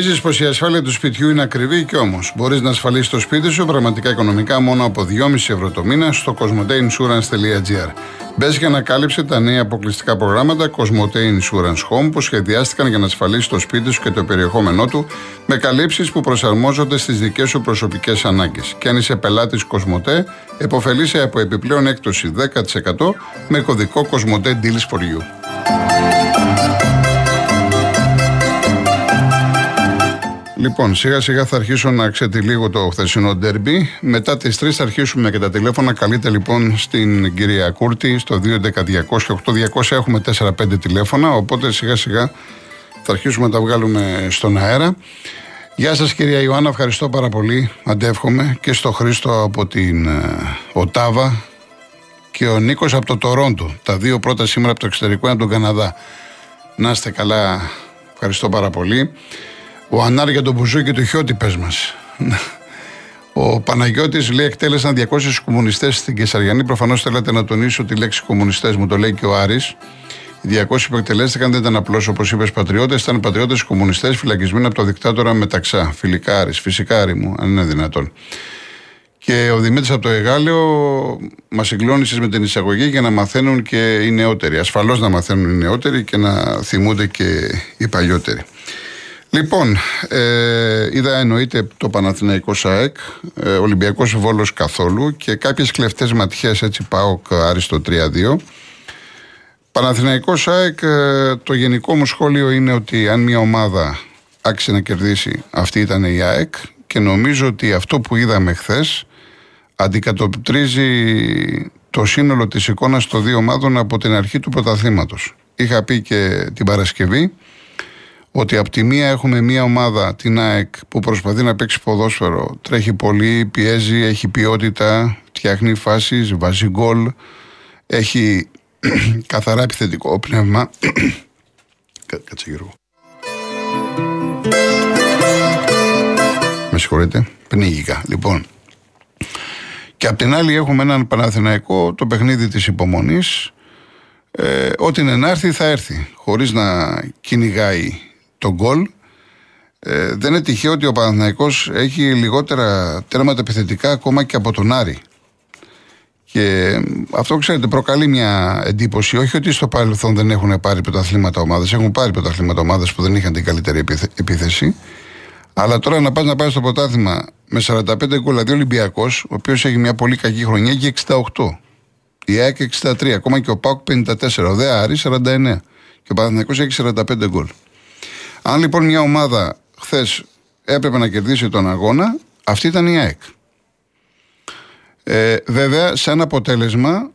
Νομίζεις πως η ασφάλεια του σπιτιού είναι ακριβή και όμως; Μπορείς να ασφαλίσεις το σπίτι σου πραγματικά οικονομικά μόνο από 2,5 ευρώ το μήνα στο cosmoteinsurance.gr. Μπες για να κάλυψε τα νέα αποκλειστικά προγράμματα Cosmote Insurance Home που σχεδιάστηκαν για να ασφαλίσεις το σπίτι σου και το περιεχόμενό του με καλύψεις που προσαρμόζονται στις δικές σου προσωπικές ανάγκες. Και αν είσαι πελάτης Cosmote, εποφελείσαι από επιπλέον έκπτωση 10% με κωδικό Cosmote Deals for You. Λοιπόν, σιγά σιγά θα αρχίσω να ξετυλίγω το χθεσινό ντερμπι. Μετά τις 3 θα αρχίσουμε και τα τηλέφωνα. Καλείτε λοιπόν στην κυρία Κούρτη στο 211-200-8200. Έχουμε 4-5 τηλέφωνα. Οπότε σιγά σιγά θα αρχίσουμε να τα βγάλουμε στον αέρα. Γεια σας κυρία Ιωάννα, ευχαριστώ πάρα πολύ. Αντεύχομαι και στο Χρήστο από την ε, Οτάβα και ο Νίκος από το Τορόντο. Τα δύο πρώτα σήμερα από το εξωτερικό είναι από τον Καναδά. Να είστε καλά, ευχαριστώ πάρα πολύ. Ο Ανάρ για τον Μπουζούκι του Χιώτη, πες μας. Ο Παναγιώτης λέει: Εκτέλεσαν 200 κομμουνιστές στην Κεσαριανή. Προφανώς θέλατε να τονίσω τη λέξη κομμουνιστές, μου το λέει και ο Άρης. Οι 200 που εκτελέστηκαν δεν ήταν απλώς όπως είπες πατριώτες, ήταν πατριώτες κομμουνιστές φυλακισμένοι από το δικτάτορα Μεταξά. Φιλικά Άρης, φυσικά Άρη μου, αν είναι δυνατόν. Και ο Δημήτρης από το Εγάλεο μας συγκλώνησε με την εισαγωγή για να μαθαίνουν και οι νεότεροι. Ασφαλώς να μαθαίνουν οι νεότεροι και να θυμούνται και οι παλιότεροι. Λοιπόν, ε, είδα εννοείται το Παναθηναϊκό ΣΑΕΚ, ε, Ολυμπιακός Βόλος καθόλου και κάποιες κλεφτές ματιές έτσι πάω άριστο 3-2. Παναθηναϊκός ΣΑΕΚ, ε, το γενικό μου σχόλιο είναι ότι αν μια ομάδα άξιζε να κερδίσει, αυτή ήταν η ΑΕΚ και νομίζω ότι αυτό που είδαμε χθες αντικατοπτρίζει το σύνολο της εικόνας των δύο ομάδων από την αρχή του πρωταθλήματος. Είχα πει και την Παρασκευή ότι από τη μία έχουμε μία ομάδα, την ΑΕΚ, που προσπαθεί να παίξει ποδόσφαιρο, τρέχει πολύ, πιέζει, έχει ποιότητα, φτιάχνει φάσεις, βάζει γκολ, έχει καθαρά επιθετικό πνεύμα. Κάτσε Γιώργο. Με συγχωρείτε, πνίγηκα. Λοιπόν, και απ' την άλλη έχουμε έναν Παναθηναϊκό, το παιχνίδι της υπομονής, ε, ό,τι είναι να έρθει θα έρθει, χωρίς να κυνηγάει τον γκολ. Ε, δεν είναι τυχαίο ότι ο Παναθηναϊκός έχει λιγότερα τέρματα επιθετικά ακόμα και από τον Άρη. Και αυτό ξέρετε προκαλεί μια εντύπωση. Όχι ότι στο παρελθόν δεν έχουν πάρει πρωταθλήματα ομάδες. Έχουν πάρει πρωταθλήματα ομάδες που δεν είχαν την καλύτερη επίθεση. Αλλά τώρα να πας να πάρεις στο πρωτάθλημα με 45 γκολ, δηλαδή Ολυμπιακός, ο οποίος έχει μια πολύ κακή χρονιά και 68. Η ΑΕΚ 63, ακόμα και ο ΠΑΟΚ 54, ο ΔΕΑ 49. Και ο Παναθηναϊκός έχει 45 γκολ. Αν λοιπόν μια ομάδα χθες έπρεπε να κερδίσει τον αγώνα, αυτή ήταν η ΑΕΚ. Ε, βέβαια, σαν αποτέλεσμα,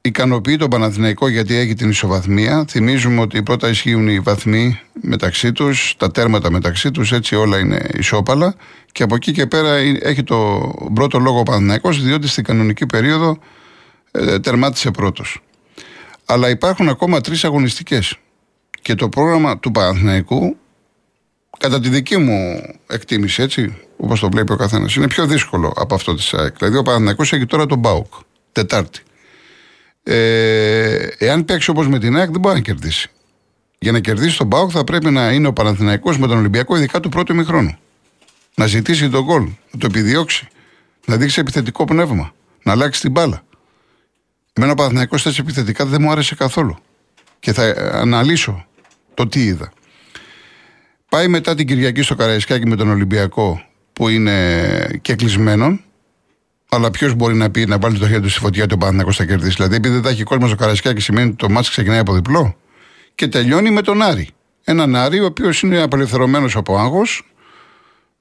ικανοποιεί τον Παναθηναϊκό γιατί έχει την ισοβαθμία. Θυμίζουμε ότι πρώτα ισχύουν οι βαθμοί μεταξύ τους, τα τέρματα μεταξύ τους, έτσι όλα είναι ισόπαλα. Και από εκεί και πέρα έχει το πρώτο λόγο ο Παναθηναϊκός, διότι στην κανονική περίοδο ε, τερμάτισε πρώτος. Αλλά υπάρχουν ακόμα τρεις αγωνιστικές. Και το πρόγραμμα του Παναθηναϊκού κατά τη δική μου εκτίμηση, έτσι, όπως το βλέπει ο καθένας, είναι πιο δύσκολο από αυτό της ΑΕΚ. Δηλαδή, ο Παναθυνακό έχει τώρα τον Μπάουκ, Τετάρτη. Ε, εάν παίξει όπως με την ΑΕΚ, δεν μπορεί να κερδίσει. Για να κερδίσει τον Μπάουκ, θα πρέπει να είναι ο Παναθηναϊκός με τον Ολυμπιακό, ειδικά του πρώτου ημιχρόνου. Να ζητήσει τον γκολ, να το επιδιώξει, να δείξει επιθετικό πνεύμα, να αλλάξει την μπάλα. Εμένα ο Παναθηναϊκός έτσι επιθετικά δεν μου άρεσε καθόλου. Και θα αναλύσω το τι είδα. Πάει μετά την Κυριακή στο Καραϊσκάκι με τον Ολυμπιακό που είναι και κλεισμένο. Αλλά ποιος μπορεί να πει να βάλει το χέρι του στη φωτιά του Παναθηναϊκό θα κερδίσει. Δηλαδή, επειδή δεν θα έχει κόσμο στο Καραϊσκάκι, σημαίνει ότι το μάτι ξεκινάει από διπλό. Και τελειώνει με τον Άρη. Έναν Άρη, ο οποίος είναι απελευθερωμένος από άγχος.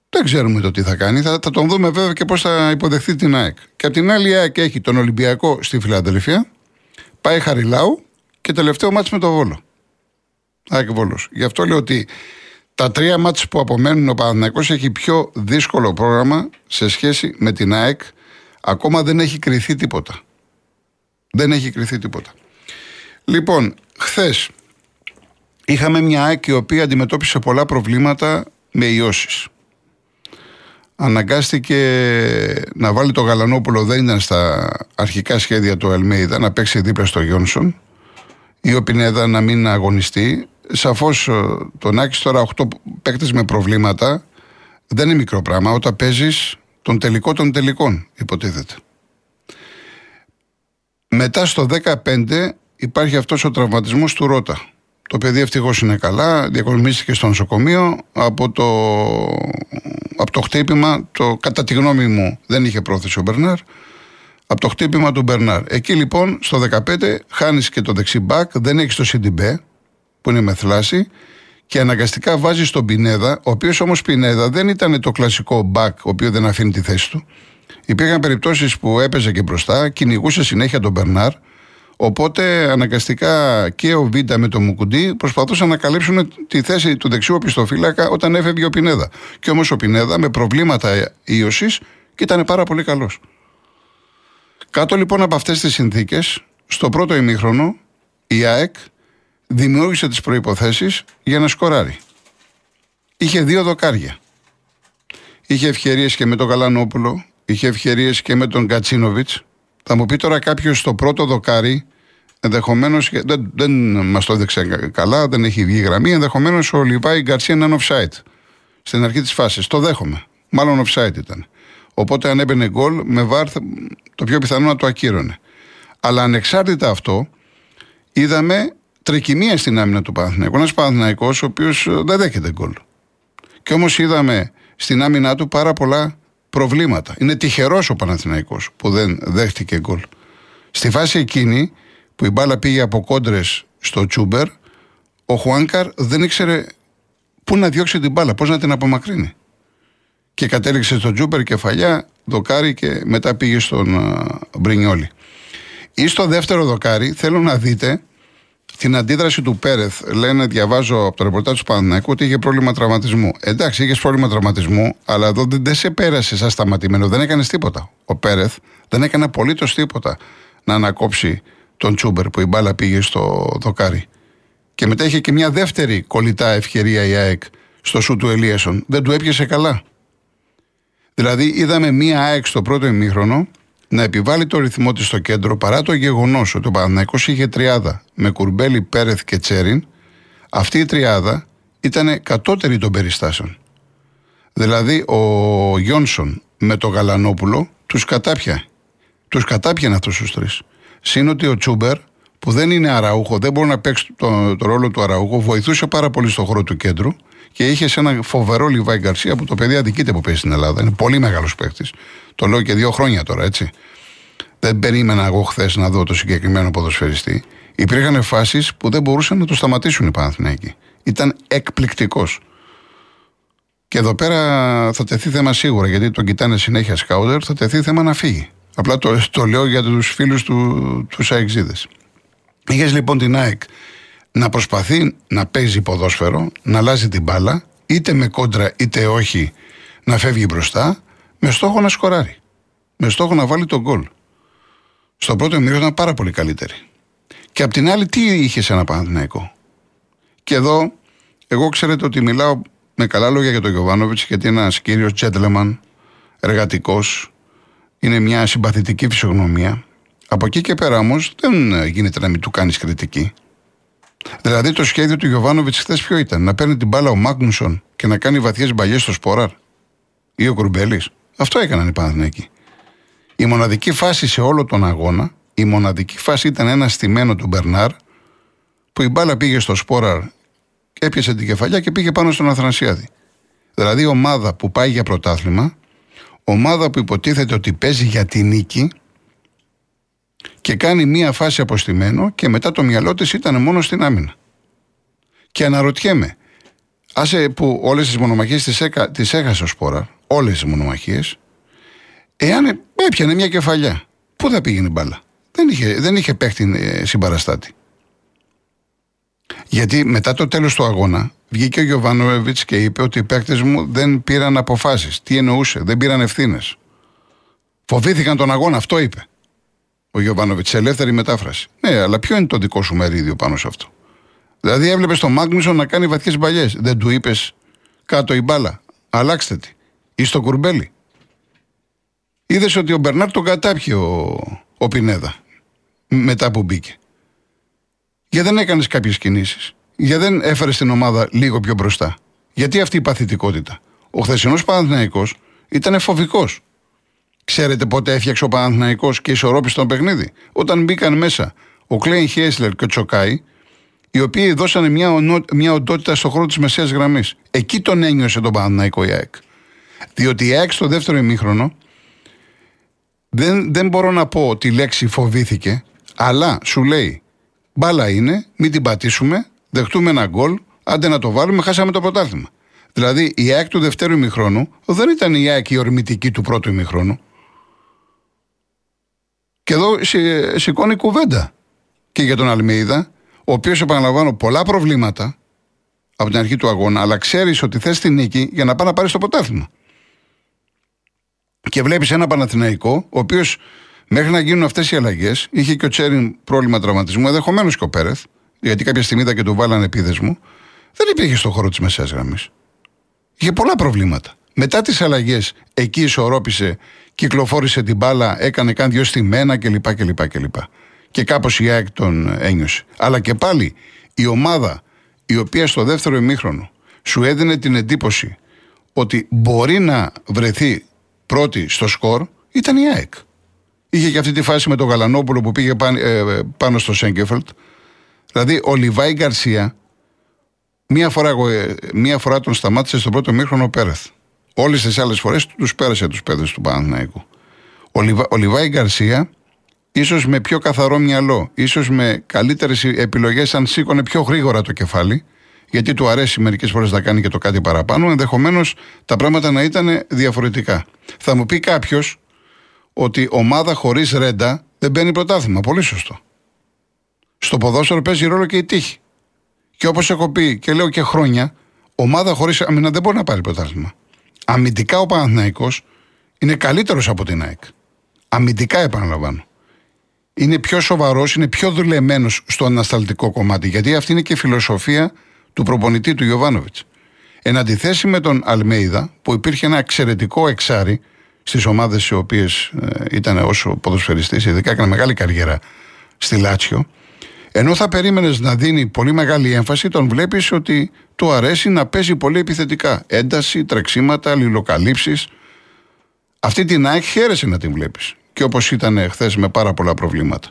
Δεν ξέρουμε το τι θα κάνει. Θα, θα τον δούμε βέβαια και πώς θα υποδεχθεί την ΑΕΚ. Και από την άλλη, η ΑΕΚ έχει τον Ολυμπιακό στη Φιλαδελφία. Πάει Χαριλάου και τελευταίο μάτι με τον Βόλο. ΑΕΚ Βόλος. Γι' αυτό λέω ότι τα τρία μάτια που απομένουν ο Παναθηναϊκός έχει πιο δύσκολο πρόγραμμα σε σχέση με την ΑΕΚ. Ακόμα δεν έχει κρυθεί τίποτα. Δεν έχει κρυθεί τίποτα. Λοιπόν, χθες είχαμε μια ΑΕΚ η οποία αντιμετώπισε πολλά προβλήματα με ιώσεις. Αναγκάστηκε να βάλει το Γαλανόπουλο, δεν ήταν στα αρχικά σχέδια του Αλμέιδα, να παίξει δίπλα στο Γιόνσον. Η Οπινέδα να μην αγωνιστεί. Σαφώς ε, τον Άκης τώρα 8 παίκτες με προβλήματα δεν είναι μικρό πράγμα όταν παίζεις τον τελικό των τελικών, υποτίθεται. Μετά στο 15 υπάρχει αυτός ο τραυματισμός του Ρότα. Το παιδί ευτυχώς είναι καλά, διακομισμίστηκε στο νοσοκομείο. Από το, από το χτύπημα, το, κατά τη γνώμη μου, δεν είχε πρόθεση ο Μπερνάρ. Από το χτύπημα του Μπερνάρ. Εκεί λοιπόν στο 15 χάνεις και το δεξί μπακ, δεν έχεις το CDB που είναι με θλάση και αναγκαστικά βάζει τον Πινέδα, ο οποίος όμως Πινέδα δεν ήταν το κλασικό μπακ, ο οποίος δεν αφήνει τη θέση του. Υπήρχαν περιπτώσεις που έπαιζε και μπροστά, κυνηγούσε συνέχεια τον Μπερνάρ. Οπότε αναγκαστικά και ο Βίντα με τον Μουκουντή προσπαθούσαν να καλύψουν τη θέση του δεξιού πιστοφύλακα όταν έφευγε ο Πινέδα. Και όμως ο Πινέδα με προβλήματα ίωσης και ήταν πάρα πολύ καλός. Κάτω λοιπόν από αυτές τις συνθήκες, στο πρώτο ημίχρονο, η ΑΕΚ δημιούργησε τις προποθέσει για να σκοράρει. Είχε δύο δοκάρια. Είχε ευκαιρίε και με τον Καλανόπουλο, είχε ευκαιρίε και με τον Κατσίνοβιτς. Θα μου πει τώρα κάποιος στο πρώτο δοκάρι, ενδεχομένως δεν, δεν μας το έδειξε καλά, δεν έχει βγει γραμμή. Ενδεχομένως ο Λιβάη Γκαρσία είναι offside στην αρχή της φάσης. Το δέχομαι. Μάλλον offside ήταν. Οπότε αν έμπαινε γκολ, με βάρ το πιο πιθανό να το ακύρωνε. Αλλά ανεξάρτητα αυτό, είδαμε τρικυμία στην άμυνα του Παναθηναϊκού. Ένας Παναθηναϊκός ο οποίος ε, δεν δέχεται γκολ. Και όμως είδαμε στην άμυνά του πάρα πολλά προβλήματα. Είναι τυχερός ο Παναθηναϊκός που δεν δέχτηκε γκολ. Στη φάση εκείνη που η μπάλα πήγε από κόντρες στο Τσούμπερ, ο Χουάνκαρ δεν ήξερε πού να διώξει την μπάλα, πώς να την απομακρύνει. Και κατέληξε στο Τσούμπερ κεφαλιά, δοκάρι και μετά πήγε στον Μπρινιόλι. Ή στο δεύτερο δοκάρι θέλω να δείτε την αντίδραση του Πέρεθ, λένε, διαβάζω από το ρεπορτάζ του Παναναϊκού, ότι είχε πρόβλημα τραυματισμού. Εντάξει, είχες πρόβλημα τραυματισμού, αλλά εδώ δεν, σε πέρασε σαν σταματημένο, δεν έκανες τίποτα. Ο Πέρεθ δεν έκανε απολύτως τίποτα να ανακόψει τον Τσούμπερ που η μπάλα πήγε στο δοκάρι. Και μετά είχε και μια δεύτερη κολλητά ευκαιρία η ΑΕΚ στο σου του Ελίασον. Δεν του έπιασε καλά. Δηλαδή, είδαμε μία ΑΕΚ στο πρώτο ημίχρονο να επιβάλλει το ρυθμό της στο κέντρο παρά το γεγονός ότι ο Παναθυναϊκό είχε τριάδα με Κουρμπέλη, Πέρεθ και Τσέριν. Αυτή η τριάδα ήταν κατώτερη των περιστάσεων. Δηλαδή ο Γιόνσον με το Γαλανόπουλο τους κατάπια. Τους κατάπιαν αυτούς τους τρεις. Συν ότι ο Τσούμπερ που δεν είναι αραούχο, δεν μπορεί να παίξει το, το ρόλο του αραούχο, βοηθούσε πάρα πολύ στο χώρο του κέντρου και είχε σε ένα φοβερό Λιβάη Γκαρσία που το παιδί αδικείται που παίζει στην Ελλάδα. Είναι πολύ μεγάλος παίκτη. Το λέω και δύο χρόνια τώρα, έτσι. Δεν περίμενα εγώ χθες να δω το συγκεκριμένο ποδοσφαιριστή. Υπήρχαν φάσεις που δεν μπορούσαν να το σταματήσουν οι Παναθηναϊκοί. Ήταν εκπληκτικός. Και εδώ πέρα θα τεθεί θέμα σίγουρα, γιατί τον κοιτάνε συνέχεια σκάουτερ, θα τεθεί θέμα να φύγει. Απλά το, το λέω για τους φίλους του, τους Αεξίδες. Είχες λοιπόν την ΑΕΚ να προσπαθεί να παίζει ποδόσφαιρο, να αλλάζει την μπάλα, είτε με κόντρα είτε όχι, να φεύγει μπροστά, με στόχο να σκοράρει. Με στόχο να βάλει τον γκολ. Στο πρώτο μήνα ήταν πάρα πολύ καλύτερη. Και απ' την άλλη, τι είχε σε ένα Παναθηναϊκό; Και εδώ, εγώ ξέρετε ότι μιλάω με καλά λόγια για τον Γιωβάνοβιτς, γιατί είναι ένας κύριος τζέντλεμαν, εργατικός, είναι μια συμπαθητική φυσιογνωμία. Από εκεί και πέρα όμως δεν γίνεται να μην του κάνεις κριτική. Δηλαδή το σχέδιο του Γιωβάνοβιτς χθες ποιο ήταν, να παίρνει την μπάλα ο Μάγνουσον και να κάνει βαθιές μπαλιέ στο Σπόραρ ή ο Κουρμπέλης; Αυτό έκαναν οι Παναθηναϊκοί. Η μοναδική φάση σε όλο τον αγώνα, η μοναδική φάση ήταν ένα στημένο του Μπερνάρ που η μπάλα πήγε στο Σπόραρ, έπιασε την κεφαλιά και πήγε πάνω στον Αθανασιάδη. Δηλαδή ομάδα που πάει για πρωτάθλημα, ομάδα που υποτίθεται ότι παίζει για τη νίκη και κάνει μία φάση αποστημένο και μετά το μυαλό της ήταν μόνο στην άμυνα. Και αναρωτιέμαι, άσε που όλες τις μονομαχίες τις, έκα, τις έχασε ο Σπόρα, όλες τις μονομαχίες, εάν έπιανε μια κεφαλιά, πού θα πήγαινε η μπάλα; Δεν είχε, δεν είχε παίχτη ε, συμπαραστάτη. Γιατί μετά το τέλος του αγώνα βγήκε ο Γιωβάνοβιτς και είπε ότι οι παίκτες μου δεν πήραν αποφάσεις. Τι εννοούσε, δεν πήραν ευθύνες. Φοβήθηκαν τον αγώνα, αυτό είπε ο Γιωβάνοβιτς σε ελεύθερη μετάφραση. Ναι, αλλά ποιο είναι το δικό σου μερίδιο πάνω σε αυτό; Δηλαδή έβλεπες τον Μάγνουσον να κάνει βαθιές μπαλιές. Δεν του είπες κάτω η μπάλα. Αλλάξτε τη. Ή στο κουρμπέλι. Είδες ότι ο Μπερνάρ τον κατάπιε ο, ο Πινέδα μετά που μπήκε. Για δεν έκανες κάποιες κινήσεις. Για δεν έφερες την ομάδα λίγο πιο μπροστά. Γιατί αυτή η παθητικότητα. Ο χθεσινός Παναθυναϊκό ήταν φοβικός. Ξέρετε πότε έφτιαξε ο Παναθυναϊκό και ισορρόπησε τον παιχνίδι; Όταν μπήκαν μέσα ο Κλέιν Χέσλερ και ο Τσοκάη, οι οποίοι δώσανε μια, μια οντότητα στο χώρο της μεσαίας γραμμής. Εκεί τον ένιωσε τον Παναθυναϊκό η ΑΕΚ. Διότι η ΑΕΚ στο δεύτερο ημίχρονο δεν, δεν μπορώ να πω τη λέξη φοβήθηκε, αλλά σου λέει μπάλα είναι, μην την πατήσουμε, δεχτούμε ένα γκολ, άντε να το βάλουμε, χάσαμε το πρωτάθλημα. Δηλαδή η ΑΕΚ του δευτέρου ημιχρόνου δεν ήταν η ΑΕΚ η ορμητική του πρώτου ημιχρόνου. Και εδώ σηκώνει κουβέντα και για τον Αλμίδα, ο οποίος επαναλαμβάνω πολλά προβλήματα από την αρχή του αγώνα, αλλά ξέρεις ότι θες τη νίκη για να πάει να πάρει το πρωτάθλημα. Και βλέπεις ένα Παναθηναϊκό, ο οποίος μέχρι να γίνουν αυτές οι αλλαγές, είχε και ο Τσέριν πρόβλημα τραυματισμού, ενδεχομένως και ο Πέρεθ, γιατί κάποια στιγμή είδα και του βάλανε επίδεσμο, δεν υπήρχε στον χώρο της μεσαίας γραμμής. Είχε πολλά προβλήματα. Μετά τις αλλαγές, εκεί ισορρόπησε, κυκλοφόρησε την μπάλα, έκανε καν δυο μένα κλπ. κλπ, κλπ. Και κάπως η ΑΕΚ τον ένιωσε. Αλλά και πάλι η ομάδα η οποία στο δεύτερο ημίχρονο σου έδινε την εντύπωση ότι μπορεί να βρεθεί πρώτη στο σκορ ήταν η ΑΕΚ. Είχε και αυτή τη φάση με τον Γαλανόπουλο που πήγε ε, πάνω στο Σέγκεφελτ. Δηλαδή ο Λιβάη Γκαρσία μία φορά, ε, μία φορά τον σταμάτησε στο πρώτο μήχρονο Πέρεθ. Όλες τις άλλες φορές τους πέρασε τους παιδε του Παναθηναϊκού. Ο, Λιβα, ο Λιβάη Γκαρσία, ίσως με πιο καθαρό μυαλό, ίσως με καλύτερες επιλογές, αν σήκωνε πιο γρήγορα το κεφάλι, γιατί του αρέσει μερικές φορές να κάνει και το κάτι παραπάνω, ενδεχομένως τα πράγματα να ήταν διαφορετικά. Θα μου πει κάποιος ότι ομάδα χωρίς ρέντα δεν μπαίνει πρωτάθλημα. Πολύ σωστό. Στο ποδόσφαιρο παίζει ρόλο και η τύχη. Και όπως έχω πει και λέω και χρόνια, ομάδα χωρίς αμυνά δεν μπορεί να πάρει πρωτάθλημα. Αμυντικά ο Παναθηναϊκός είναι καλύτερος από την ΑΕΚ. Αμυντικά επαναλαμβάνω. Είναι πιο σοβαρός, είναι πιο δουλεμένος στο ανασταλτικό κομμάτι. Γιατί αυτή είναι και η φιλοσοφία του προπονητή του Ιωβάνοβιτς. Εν αντιθέσει με τον Αλμέιδα, που υπήρχε ένα εξαιρετικό εξάρι στις ομάδες οι οποίες ε, ήταν όσο ποδοσφαιριστής, ειδικά έκανε μεγάλη καριέρα στη Λάτσιο, ενώ θα περίμενες να δίνει πολύ μεγάλη έμφαση, τον βλέπεις ότι του αρέσει να παίζει πολύ επιθετικά. Ένταση, τρεξίματα, αλληλοκαλύψεις. Αυτή την ΑΕΚ χαίρεσε να την βλέπεις. Και όπως ήταν χθες με πάρα πολλά προβλήματα.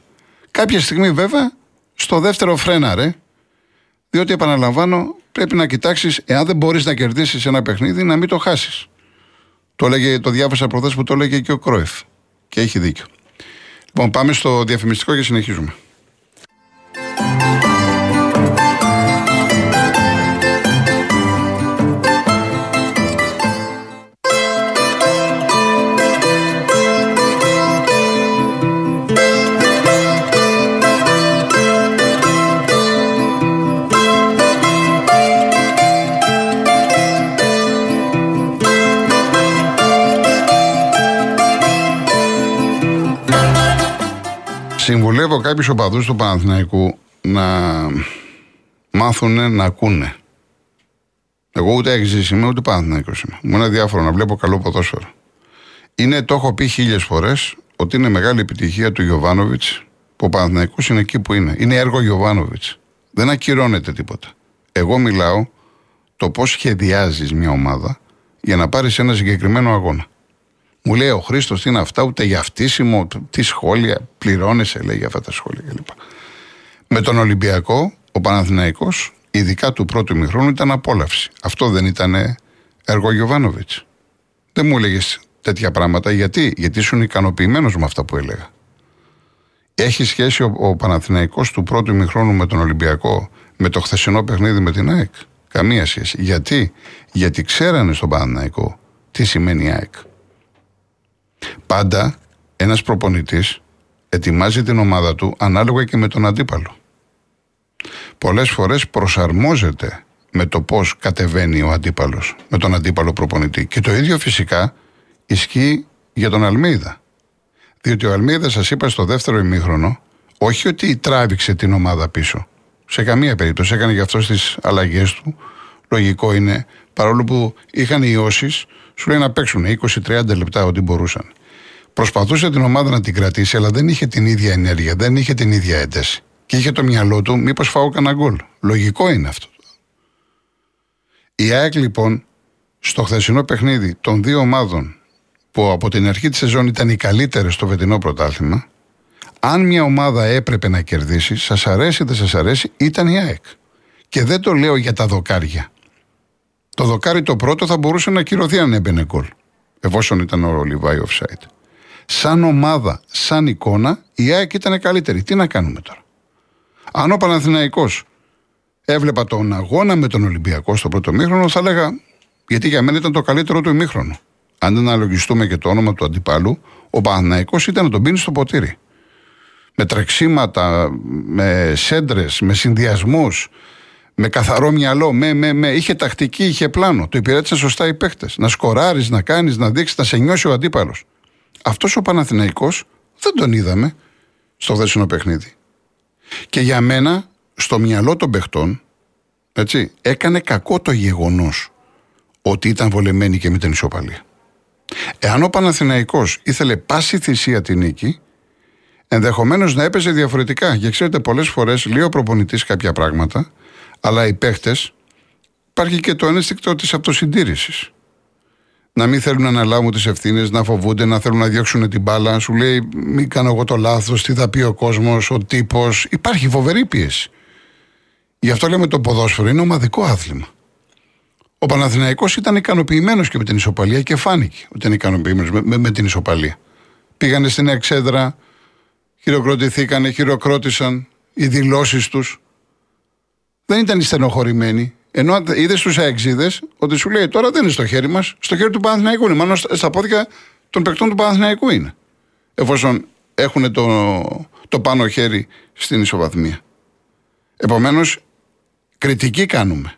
Κάποια στιγμή βέβαια στο δεύτερο φρέναρε, διότι επαναλαμβάνω πρέπει να κοιτάξεις, εάν δεν μπορείς να κερδίσεις ένα παιχνίδι, να μην το χάσεις. Το, λέγε, το διάβασα προχθές που το έλεγε και ο Κρόεφ. Και έχει δίκιο. Λοιπόν, πάμε στο διαφημιστικό και συνεχίζουμε. Συμβουλεύω κάποιου οπαδούς του Παναθηναϊκού να μάθουν να ακούνε. Εγώ ούτε έχει είμαι, ούτε Παναθηναϊκός είμαι. Μου είναι διάφορο να βλέπω καλό ποδόσφαιρο. Είναι, το έχω πει χίλιες φορές, ότι είναι μεγάλη επιτυχία του Γιωβάνοβιτς που ο Παναθηναϊκός είναι εκεί που είναι. Είναι έργο Γιωβάνοβιτς. Δεν ακυρώνεται τίποτα. Εγώ μιλάω το πώς σχεδιάζεις μια ομάδα για να πάρεις ένα συγκεκριμένο αγώνα. Μου λέει ο Χρήστος τι είναι αυτά, ούτε για αυτίσιμο, τι σχόλια, πληρώνεσαι, λέει για αυτά τα σχόλια κλπ. Με τον Ολυμπιακό, ο Παναθηναϊκός, ειδικά του πρώτου ημιχρόνου, ήταν απόλαυση. Αυτό δεν ήταν έργο Γιωβάνοβιτς. Δεν μου έλεγες τέτοια πράγματα. Γιατί, Γιατί ήσουν ικανοποιημένος με αυτά που έλεγα. Έχει σχέση ο, ο Παναθηναϊκός του πρώτου ημιχρόνου με τον Ολυμπιακό, με το χθεσινό παιχνίδι με την ΑΕΚ; Καμία σχέση. Γιατί, Γιατί ξέρανε στον Παναθηναϊκό τι σημαίνει ΑΕΚ. Πάντα ένας προπονητής ετοιμάζει την ομάδα του ανάλογα και με τον αντίπαλο. Πολλές φορές προσαρμόζεται με το πώς κατεβαίνει ο αντίπαλος, με τον αντίπαλο προπονητή. Και το ίδιο φυσικά ισχύει για τον Αλμίδα. Διότι ο Αλμίδα, σας είπα στο δεύτερο ημίχρονο, όχι ότι τράβηξε την ομάδα πίσω. Σε καμία περίπτωση έκανε γι' αυτό τι αλλαγές του. Λογικό είναι, παρόλο που είχαν ιώσεις, σου λέει να παίξουν 20-30 λεπτά ό,τι μπορούσαν. Προσπαθούσε την ομάδα να την κρατήσει, αλλά δεν είχε την ίδια ενέργεια, δεν είχε την ίδια ένταση. Και είχε το μυαλό του, μήπως φάω κανένα γκολ. Λογικό είναι αυτό. Η ΑΕΚ λοιπόν στο χθεσινό παιχνίδι των δύο ομάδων που από την αρχή της σεζόν ήταν οι καλύτερες στο φετινό πρωτάθλημα, αν μια ομάδα έπρεπε να κερδίσει, σας αρέσει ή δεν σας αρέσει, ήταν η ΑΕΚ. Και δεν το λέω για τα δοκάρια. Το δοκάρι το πρώτο θα μπορούσε να κυρωθεί αν έμπαινε γκολ. Εφόσον ήταν ο Λιβάη offside. Σαν ομάδα, σαν εικόνα, η ΑΕΚ ήταν καλύτερη. Τι να κάνουμε τώρα; Αν ο Παναθηναϊκός έβλεπα τον αγώνα με τον Ολυμπιακό στο πρώτο μήχρονο, θα έλεγα γιατί για μένα ήταν το καλύτερο του ημίχρονο. Αν δεν αναλογιστούμε και το όνομα του αντιπάλου, ο Παναθηναϊκός ήταν να τον πίνει στο ποτήρι. Με τρεξίματα, με σέντρες, με συνδυασμούς, με καθαρό μυαλό, με, με, με. Είχε τακτική, είχε πλάνο. Το υπηρέτησαν σωστά οι παίχτε. Να σκοράρεις, να κάνεις, να δείξεις, να σε νιώσει ο αντίπαλος. Αυτός ο Παναθηναϊκός δεν τον είδαμε στο δέσινο παιχνίδι. Και για μένα, στο μυαλό των παιχτών, έτσι, έκανε κακό το γεγονός ότι ήταν βολεμένοι και με την ισοπαλία. Εάν ο Παναθηναϊκός ήθελε πάση θυσία την νίκη, ενδεχομένως να έπαιζε διαφορετικά. Για ξέρετε, πολλές φορές λέει ο προπονητής κάποια πράγματα, αλλά οι παίχτες υπάρχει και το ένστικτο της αυτοσυντήρησης. Να μην θέλουν να αναλάβουν τις ευθύνες, να φοβούνται, να θέλουν να διώξουν την μπάλα. Σου λέει, μην κάνω εγώ το λάθος, τι θα πει ο κόσμος, ο τύπος. Υπάρχει φοβερή πίεση. Γι' αυτό λέμε το ποδόσφαιρο είναι ομαδικό άθλημα. Ο Παναθηναϊκός ήταν ικανοποιημένος και με την ισοπαλία και φάνηκε ότι ήταν ικανοποιημένος με, με, την ισοπαλία. Πήγανε στην εξέδρα, χειροκροτηθήκανε, χειροκρότησαν οι δηλώσεις τους. Δεν ήταν στενοχωρημένοι. Ενώ είδες στου αεξίδες ότι σου λέει τώρα δεν είναι στο χέρι μας, στο χέρι του Παναθηναϊκού είναι. Μάλλον στα πόδια των παικτών του Παναθηναϊκού είναι. Εφόσον έχουν το, το πάνω χέρι στην ισοβαθμία. Επομένως, κριτική κάνουμε.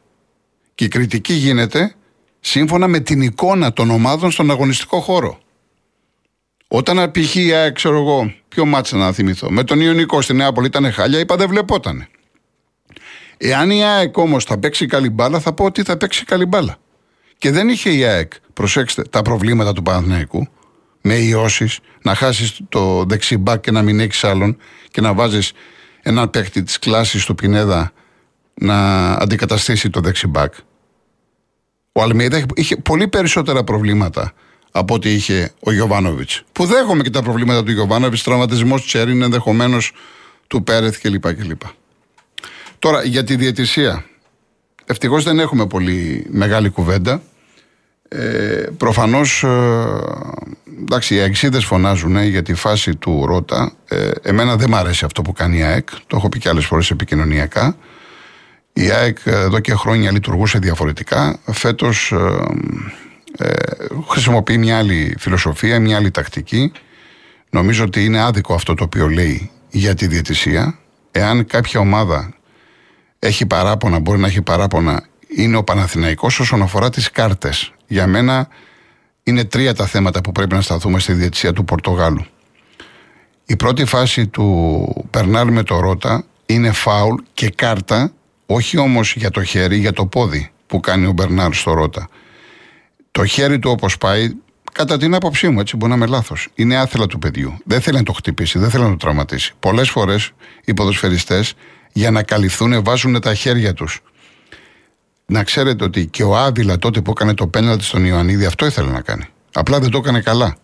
Και η κριτική γίνεται σύμφωνα με την εικόνα των ομάδων στον αγωνιστικό χώρο. Όταν π.χ. ξέρω εγώ, ποιο μάτσα να θυμηθώ, με τον Ιωνικό στην Νεάπολη ήταν χάλια, είπα δεν βλεπότανε. Εάν η ΑΕΚ όμως θα παίξει καλή μπάλα, θα πω ότι θα παίξει καλή μπάλα. Και δεν είχε η ΑΕΚ, προσέξτε, τα προβλήματα του Παναθηναϊκού, με ιώσεις, να χάσεις το δεξιμπάκ και να μην έχεις άλλον και να βάζεις έναν παίκτη της κλάσης του Πινέδα να αντικαταστήσει το δεξιμπάκ. Ο Αλμίδα είχε πολύ περισσότερα προβλήματα από ό,τι είχε ο Γιωβάνοβιτς. Που δέχομαι και τα προβλήματα του Γιωβάνοβιτς, τραυματισμός Τσέριν, ενδεχομένως του Πέρεθ κλπ. κλπ. Τώρα για τη διαιτησία. Ευτυχώς δεν έχουμε πολύ μεγάλη κουβέντα. Ε, Προφανώς, ε, εντάξει, οι αεξίδε φωνάζουν ε, για τη φάση του Ρότα. Ε, εμένα δεν μ' αρέσει αυτό που κάνει η ΑΕΚ. Το έχω πει και άλλες φορές επικοινωνιακά. Η ΑΕΚ εδώ και χρόνια λειτουργούσε διαφορετικά. Φέτος ε, ε, χρησιμοποιεί μια άλλη φιλοσοφία, μια άλλη τακτική. Νομίζω ότι είναι άδικο αυτό το οποίο λέει για τη διαιτησία. Εάν κάποια ομάδα έχει παράπονα, μπορεί να έχει παράπονα, είναι ο Παναθηναϊκός όσον αφορά τις κάρτες. Για μένα είναι τρία τα θέματα που πρέπει να σταθούμε στη διαιτησία του Πορτογάλου. Η πρώτη φάση του Περνάλ με το Ρότα είναι φάουλ και κάρτα όχι όμως για το χέρι, για το πόδι που κάνει ο Μπερνάρ στο Ρότα. Το χέρι του όπως πάει, κατά την άποψή μου, έτσι μπορεί να είμαι λάθος. Είναι άθελα του παιδιού. Δεν θέλει να το χτυπήσει, δεν θέλει να το τραυματίσει. Πολλές φορές οι ποδοσφαιριστές για να καλυφθούν βάζουν τα χέρια τους. Να ξέρετε ότι και ο Άβυλα τότε που έκανε το πέναλτι στον Ιωαννίδη αυτό ήθελε να κάνει. Απλά δεν το έκανε καλά.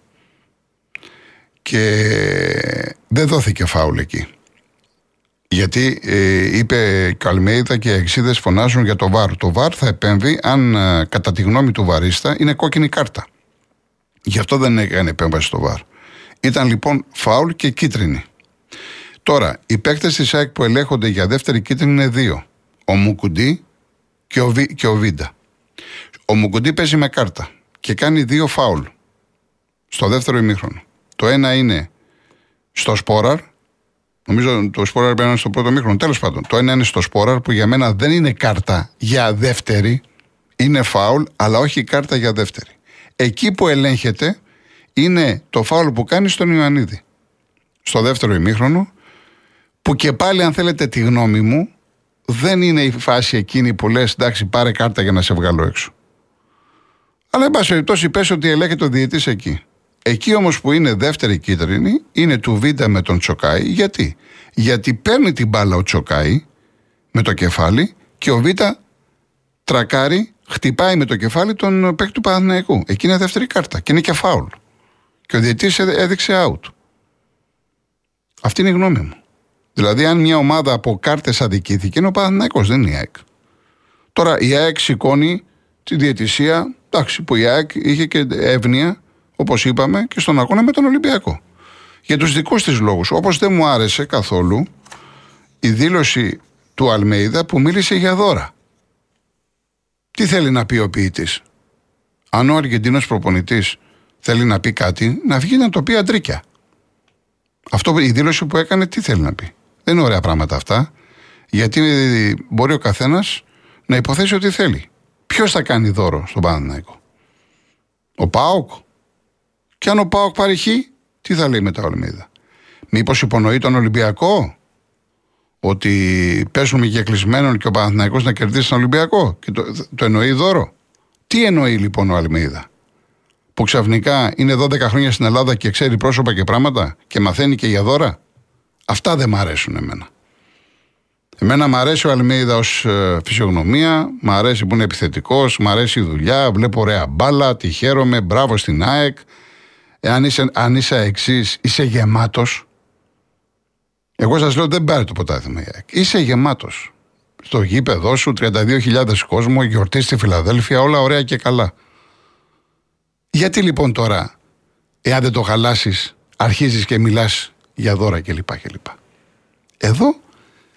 Και δεν δόθηκε φάουλ εκεί. Γιατί ε, είπε Καλμέιδα και οι εξίδες φωνάζουν για το βάρ. Το βάρ θα επέμβει αν ε, κατά τη γνώμη του βαρίστα είναι κόκκινη κάρτα. Γι' αυτό δεν έκανε επέμβαση στο βάρ. Ήταν λοιπόν φάουλ και κίτρινη. Τώρα, οι παίκτες της ΑΕΚ που ελέγχονται για δεύτερη κίτρινη είναι δύο. Ο Μουκουντή και ο, Βι, και ο Βίντα. Ο Μουκουντή παίζει με κάρτα και κάνει δύο φάουλ στο δεύτερο ημίχρονο. Το ένα είναι στο Σπόραρ Νομίζω το Σπόραρ πρέπει να είναι στο πρώτο μήχρονο. Τέλος πάντων, το ένα είναι στο Σπόραρ που για μένα δεν είναι κάρτα για δεύτερη. Είναι φάουλ, αλλά όχι κάρτα για δεύτερη. Εκεί που ελέγχεται είναι το φάουλ που κάνει στον Ιωαννίδη. Στο δεύτερο ημίχρονο, που και πάλι, αν θέλετε τη γνώμη μου, δεν είναι η φάση εκείνη που λες: Εντάξει, πάρε κάρτα για να σε βγάλω έξω. Αλλά, εν πάση περιπτώσει, πες ότι ελέγχεται ο διαιτή εκεί. Εκεί όμως που είναι δεύτερη κίτρινη είναι του Βίντα με τον Τσοκάη. Γιατί; Γιατί παίρνει την μπάλα ο Τσοκάη με το κεφάλι και ο Βίντα τρακάρει χτυπάει με το κεφάλι τον παίκτη του Παναθηναϊκού. Εκεί είναι δεύτερη κάρτα και είναι και φάουλ. Και ο διαιτητής έδειξε out. Αυτή είναι η γνώμη μου. Δηλαδή, αν μια ομάδα από κάρτες αδικήθηκε, είναι ο Παναθηναϊκός, δεν είναι η ΑΕΚ. Τώρα η ΑΕΚ σηκώνει τη διαιτησία, εντάξει, που η ΑΕΚ είχε και εύνοια, όπως είπαμε, και στον αγώνα με τον Ολυμπιακό. Για τους δικούς της λόγους. Όπως δεν μου άρεσε καθόλου η δήλωση του Αλμέιδα που μίλησε για δώρα. Τι θέλει να πει ο ποιητής; Αν ο Αργεντίνος προπονητής θέλει να πει κάτι, να βγει να το πει αντρίκια. Αυτό η δήλωση που έκανε τι θέλει να πει; Δεν είναι ωραία πράγματα αυτά. Γιατί μπορεί ο καθένας να υποθέσει ότι θέλει. Ποιος θα κάνει δώρο στον Παναναναϊκό. Ο Πάοκ. Και αν ο Πάοκ πάρει χ, τι θα λέει μετά ο Αλμίδα; Μήπως υπονοεί τον Ολυμπιακό; Ότι πέσουμε και κλεισμένον και ο Παναθηναϊκός να κερδίσει τον Ολυμπιακό και το, το εννοεί δώρο; Τι εννοεί λοιπόν ο Αλμίδα; Που ξαφνικά είναι 12 χρόνια στην Ελλάδα και ξέρει πρόσωπα και πράγματα και μαθαίνει και για δώρα; Αυτά δεν μ' αρέσουν εμένα. Εμένα μ' αρέσει ο Αλμίδα ως ε, φυσιογνωμία, μ' αρέσει που είναι επιθετικός, μ' αρέσει η δουλειά, βλέπω ωραία μπάλα, τη χαίρομαι, μπράβο στην ΑΕΚ. Εάν είσαι, αν είσαι εξής, είσαι γεμάτος. Εγώ σας λέω δεν πάρει το ποτάθημα η ΑΕΚ. Είσαι γεμάτος. Στο γήπεδο σου, 32.000 κόσμο, γιορτή στη Φιλαδέλφια, όλα ωραία και καλά. Γιατί λοιπόν τώρα, εάν δεν το χαλάσεις, αρχίζεις και μιλάς για δώρα κλπ. κλπ. Εδώ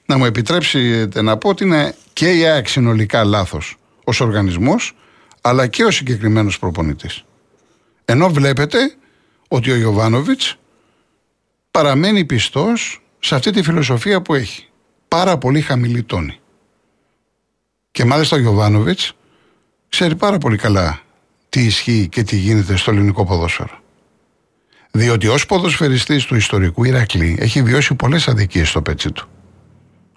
να μου επιτρέψετε να πω ότι είναι και η ΑΕΚ συνολικά λάθος ως οργανισμός, αλλά και ο συγκεκριμένος προπονητής. Ενώ βλέπετε ότι ο Ιωβάνοβιτς παραμένει πιστός σε αυτή τη φιλοσοφία που έχει. Πάρα πολύ χαμηλή τόνη. Και μάλιστα ο Ιωβάνοβιτς ξέρει πάρα πολύ καλά τι ισχύει και τι γίνεται στο ελληνικό ποδόσφαιρο. Διότι ως ποδοσφαιριστής του ιστορικού Ηρακλή έχει βιώσει πολλές αδικίες στο πέτσι του.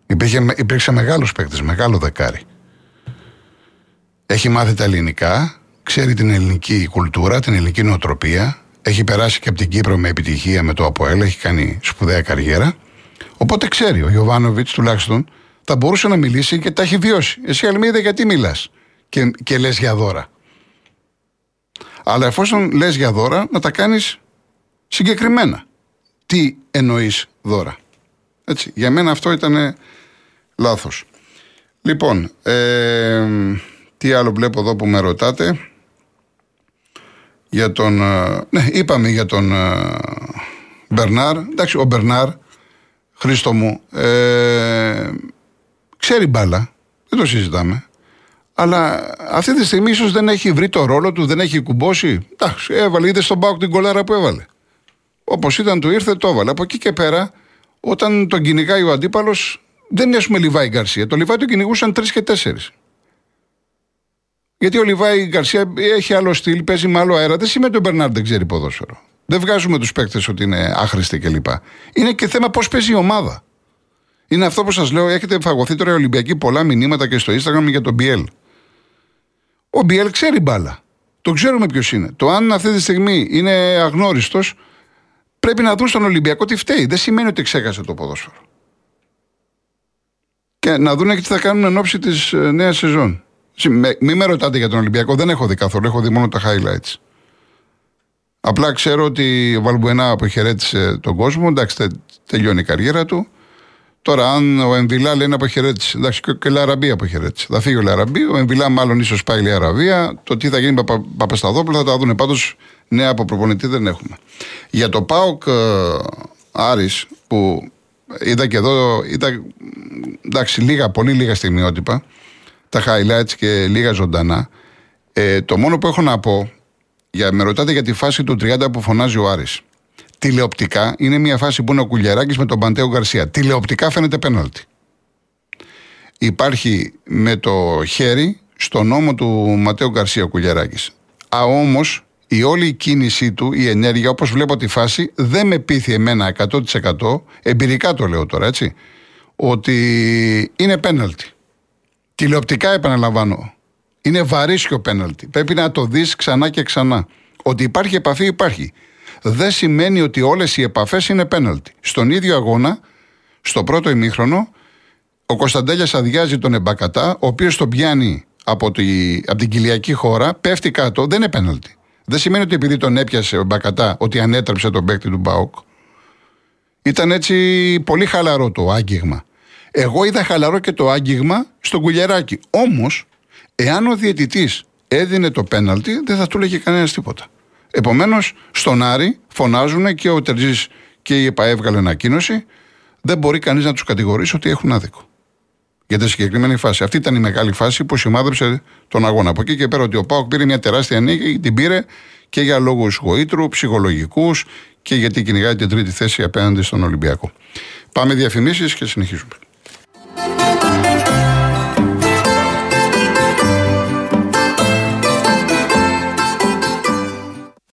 Υπήρχε, υπήρξε μεγάλος παίκτης, μεγάλο δεκάρι. Έχει μάθει τα ελληνικά, ξέρει την ελληνική κουλτούρα, την ελληνική νοοτροπία. Έχει περάσει και από την Κύπρο με επιτυχία με το ΑΠΟΕΛ, έχει κάνει σπουδαία καριέρα. Οπότε ξέρει, ο Ιωβάνοβιτς τουλάχιστον θα μπορούσε να μιλήσει και τα έχει βιώσει. Εσύ, Αλμίδα, γιατί μιλάς και, και λες για δώρα; Αλλά εφόσον λες για δώρα, να τα κάνεις συγκεκριμένα. Τι εννοείς δώρα; Έτσι, για μένα αυτό ήταν λάθος. Λοιπόν, ε, τι άλλο βλέπω εδώ που με ρωτάτε; Για τον, ε, ναι, είπαμε για τον ε, Μπερνάρ. Εντάξει, ο Μπερνάρ, Χρήστο μου, ε, ξέρει μπάλα. Δεν το συζητάμε. Αλλά αυτή τη στιγμή ίσως δεν έχει βρει το ρόλο του, δεν έχει κουμπώσει. Εντάξει, έβαλε, είδες στον Πάουκ την κολάρα που έβαλε. Όπως ήταν του ήρθε, το έβαλε. Από εκεί και πέρα, όταν τον κυνηγάει ο αντίπαλος, δεν είναι ας πούμε Λιβάη Γκαρσία. Το Λιβάη τον κυνηγούσαν τρεις και τέσσερις. Γιατί ο Λιβάη Γκαρσία έχει άλλο στυλ, παίζει με άλλο αέρα. Δεν σημαίνει ότι ο Μπερνάρ δεν ξέρει ποδόσφαιρο. Δεν βγάζουμε τους παίκτες ότι είναι άχρηστοι κλπ. Είναι και θέμα πώς παίζει η ομάδα. Είναι αυτό που σας λέω, έχετε φαγωθεί τώρα οι Ολυμπιακοί πολλά μηνύματα και στο Instagram για τον Μπιέλ. Ο Μπιέλ ξέρει μπάλα. Το ξέρουμε ποιος είναι. Το αν αυτή τη στιγμή είναι αγνώριστος, πρέπει να δουν στον Ολυμπιακό τι φταίει. Δεν σημαίνει ότι ξέχασε το ποδόσφαιρο. Και να δουν και τι θα κάνουν εν ώψη της ε, νέας σεζόν. Μην με ρωτάτε για τον Ολυμπιακό, δεν έχω δει καθόλου. Έχω δει μόνο τα highlights. Απλά ξέρω ότι ο Βαλμπουενά αποχαιρέτησε τον κόσμο. Εντάξει, τελειώνει η καριέρα του. Τώρα, αν ο Εμβιλά λέει να αποχαιρέτησε, εντάξει, και ο Λαραμπή αποχαιρέτησε. Θα φύγει ο Λαραμπή, ο Εμβιλά μάλλον ίσως πάει η Αραβία. Το τι θα γίνει με Παπα, Παπασταδόπουλο θα τα δουν. Πάντως, νέα από προπονητή δεν έχουμε. Για το ΠΑΟΚ ε, Άρης που είδα και εδώ, είδα εντάξει, λίγα, πολύ λίγα στιγμιότυπα, τα highlights και λίγα ζωντανά. Ε, το μόνο που έχω να πω, για, με ρωτάτε για τη φάση του 30 που φωνάζει ο Άρης. Τηλεοπτικά είναι μια φάση που είναι ο Κουλιαράκης με τον Παντέο Γκαρσία. Τηλεοπτικά φαίνεται πέναλτι. Υπάρχει με το χέρι στο νόμο του Ματέο Γκαρσία Κουλιαράκης. Α, όμως η όλη η κίνησή του, η ενέργεια, όπως βλέπω τη φάση, δεν με πείθει εμένα 100% εμπειρικά το λέω τώρα, έτσι, ότι είναι πέναλτι. Τηλεοπτικά επαναλαμβάνω. Είναι βαρύσιο πέναλτι. Πρέπει να το δεις ξανά και ξανά. Ότι υπάρχει επαφή, υπάρχει δεν σημαίνει ότι όλες οι επαφές είναι πέναλτι. Στον ίδιο αγώνα, στο πρώτο ημίχρονο, ο Κωνσταντέλιας αδειάζει τον Εμπακατά, ο οποίος τον πιάνει από, τη, από την κοιλιακή χώρα, πέφτει κάτω, δεν είναι πέναλτι. Δεν σημαίνει ότι επειδή τον έπιασε ο Μπακατά ότι ανέτρεψε τον παίκτη του Μπάουκ. Ήταν έτσι πολύ χαλαρό το άγγιγμα. Εγώ είδα χαλαρό και το άγγιγμα στον κουλιαράκι. Όμως, εάν ο διαιτητής έδινε το πέναλτι, δεν θα του λέγε κανένας τίποτα. Επομένως, στον Άρη φωνάζουν και ο Τερζής και η ΕΠΑ έβγαλε ανακοίνωση. Δεν μπορεί κανείς να τους κατηγορήσει ότι έχουν άδικο. Για τη συγκεκριμένη φάση. Αυτή ήταν η μεγάλη φάση που σημάδεψε τον αγώνα. Από εκεί και πέρα ότι ο Πάοκ πήρε μια τεράστια νίκη, την πήρε και για λόγους γοήτρου, ψυχολογικούς και γιατί κυνηγάει την τρίτη θέση απέναντι στον Ολυμπιακό. Πάμε διαφημίσεις και συνεχίζουμε.